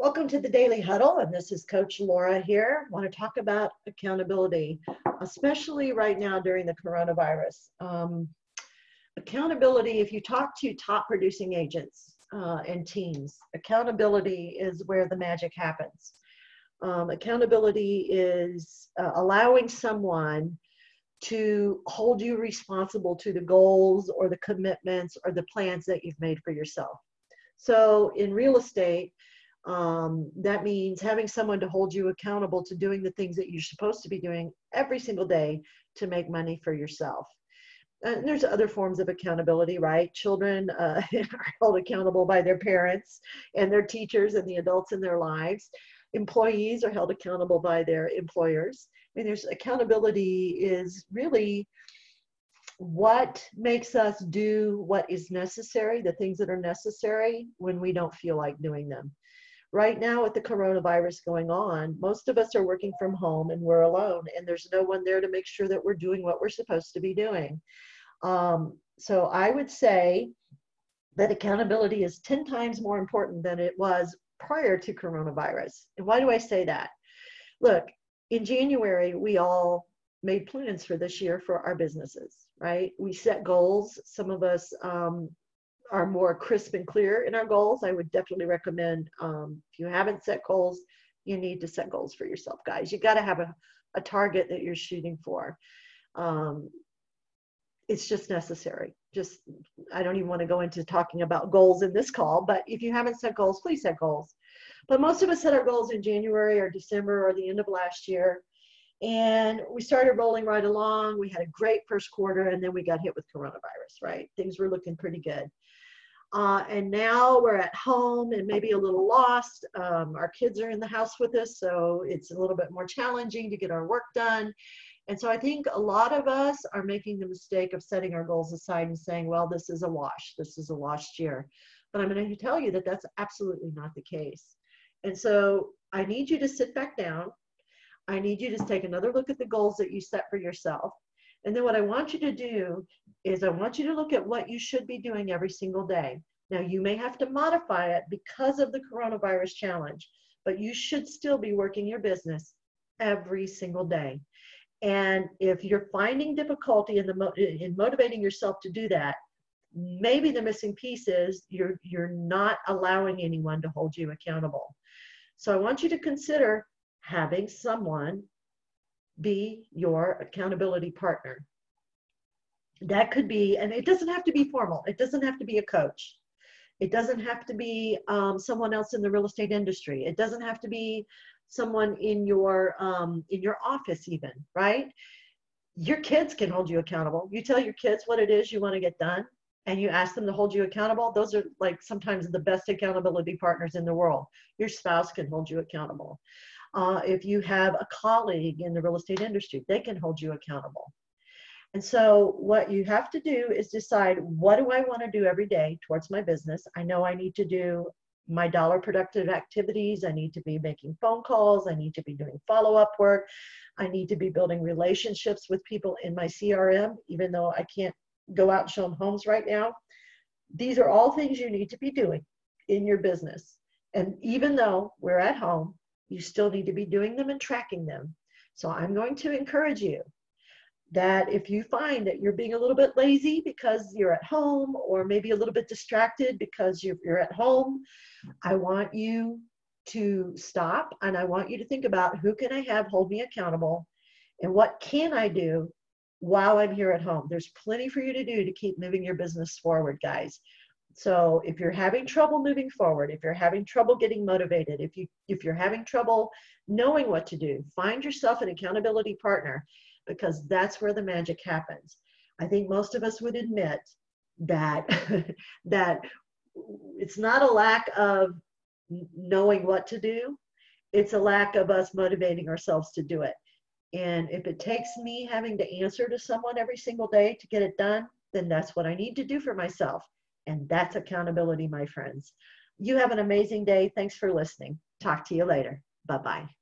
Welcome to the Daily Huddle, and this is Coach Laura here. I want to talk about accountability, especially right now during the coronavirus. Um, accountability, if you talk to top producing agents uh, and teams, accountability is where the magic happens. Um, accountability is uh, allowing someone to hold you responsible to the goals or the commitments or the plans that you've made for yourself. So in real estate, um, that means having someone to hold you accountable to doing the things that you're supposed to be doing every single day to make money for yourself. And there's other forms of accountability, right? Children uh, are held accountable by their parents and their teachers and the adults in their lives. Employees are held accountable by their employers. I mean, there's accountability is really what makes us do what is necessary, the things that are necessary when we don't feel like doing them right now with the coronavirus going on most of us are working from home and we're alone and there's no one there to make sure that we're doing what we're supposed to be doing. Um, so i would say that accountability is 10 times more important than it was prior to coronavirus. And why do i say that? Look in january we all made plans for this year for our businesses right? We set goals. Some of us um, are more crisp and clear in our goals, I would definitely recommend um, if you haven't set goals, you need to set goals for yourself, guys. You got to have a, a target that you're shooting for. Um, it's just necessary. Just, I don't even want to go into talking about goals in this call, but if you haven't set goals, please set goals. But most of us set our goals in January or December or the end of last year. And we started rolling right along. We had a great first quarter, and then we got hit with coronavirus, right? Things were looking pretty good. Uh, and now we're at home and maybe a little lost. Um, our kids are in the house with us, so it's a little bit more challenging to get our work done. And so I think a lot of us are making the mistake of setting our goals aside and saying, well, this is a wash, this is a lost year. But I'm going to tell you that that's absolutely not the case. And so I need you to sit back down. I need you to take another look at the goals that you set for yourself. And then what I want you to do is I want you to look at what you should be doing every single day. Now, you may have to modify it because of the coronavirus challenge, but you should still be working your business every single day. And if you're finding difficulty in, the, in motivating yourself to do that, maybe the missing piece is you're, you're not allowing anyone to hold you accountable. So I want you to consider having someone be your accountability partner. That could be, and it doesn't have to be formal, it doesn't have to be a coach. It doesn't have to be um, someone else in the real estate industry. It doesn't have to be someone in your um, in your office even, right? Your kids can hold you accountable. You tell your kids what it is you want to get done, and you ask them to hold you accountable. Those are like sometimes the best accountability partners in the world. Your spouse can hold you accountable. Uh, if you have a colleague in the real estate industry, they can hold you accountable. And so, what you have to do is decide what do I want to do every day towards my business? I know I need to do my dollar productive activities. I need to be making phone calls. I need to be doing follow up work. I need to be building relationships with people in my CRM, even though I can't go out and show them homes right now. These are all things you need to be doing in your business. And even though we're at home, you still need to be doing them and tracking them. So I'm going to encourage you that if you find that you're being a little bit lazy because you're at home or maybe a little bit distracted because you're, you're at home, I want you to stop and I want you to think about who can I have hold me accountable and what can I do while I'm here at home. There's plenty for you to do to keep moving your business forward, guys. So if you're having trouble moving forward, if you're having trouble getting motivated, if you if you're having trouble knowing what to do, find yourself an accountability partner because that's where the magic happens. I think most of us would admit that that it's not a lack of knowing what to do, it's a lack of us motivating ourselves to do it. And if it takes me having to answer to someone every single day to get it done, then that's what I need to do for myself. And that's accountability, my friends. You have an amazing day. Thanks for listening. Talk to you later. Bye bye.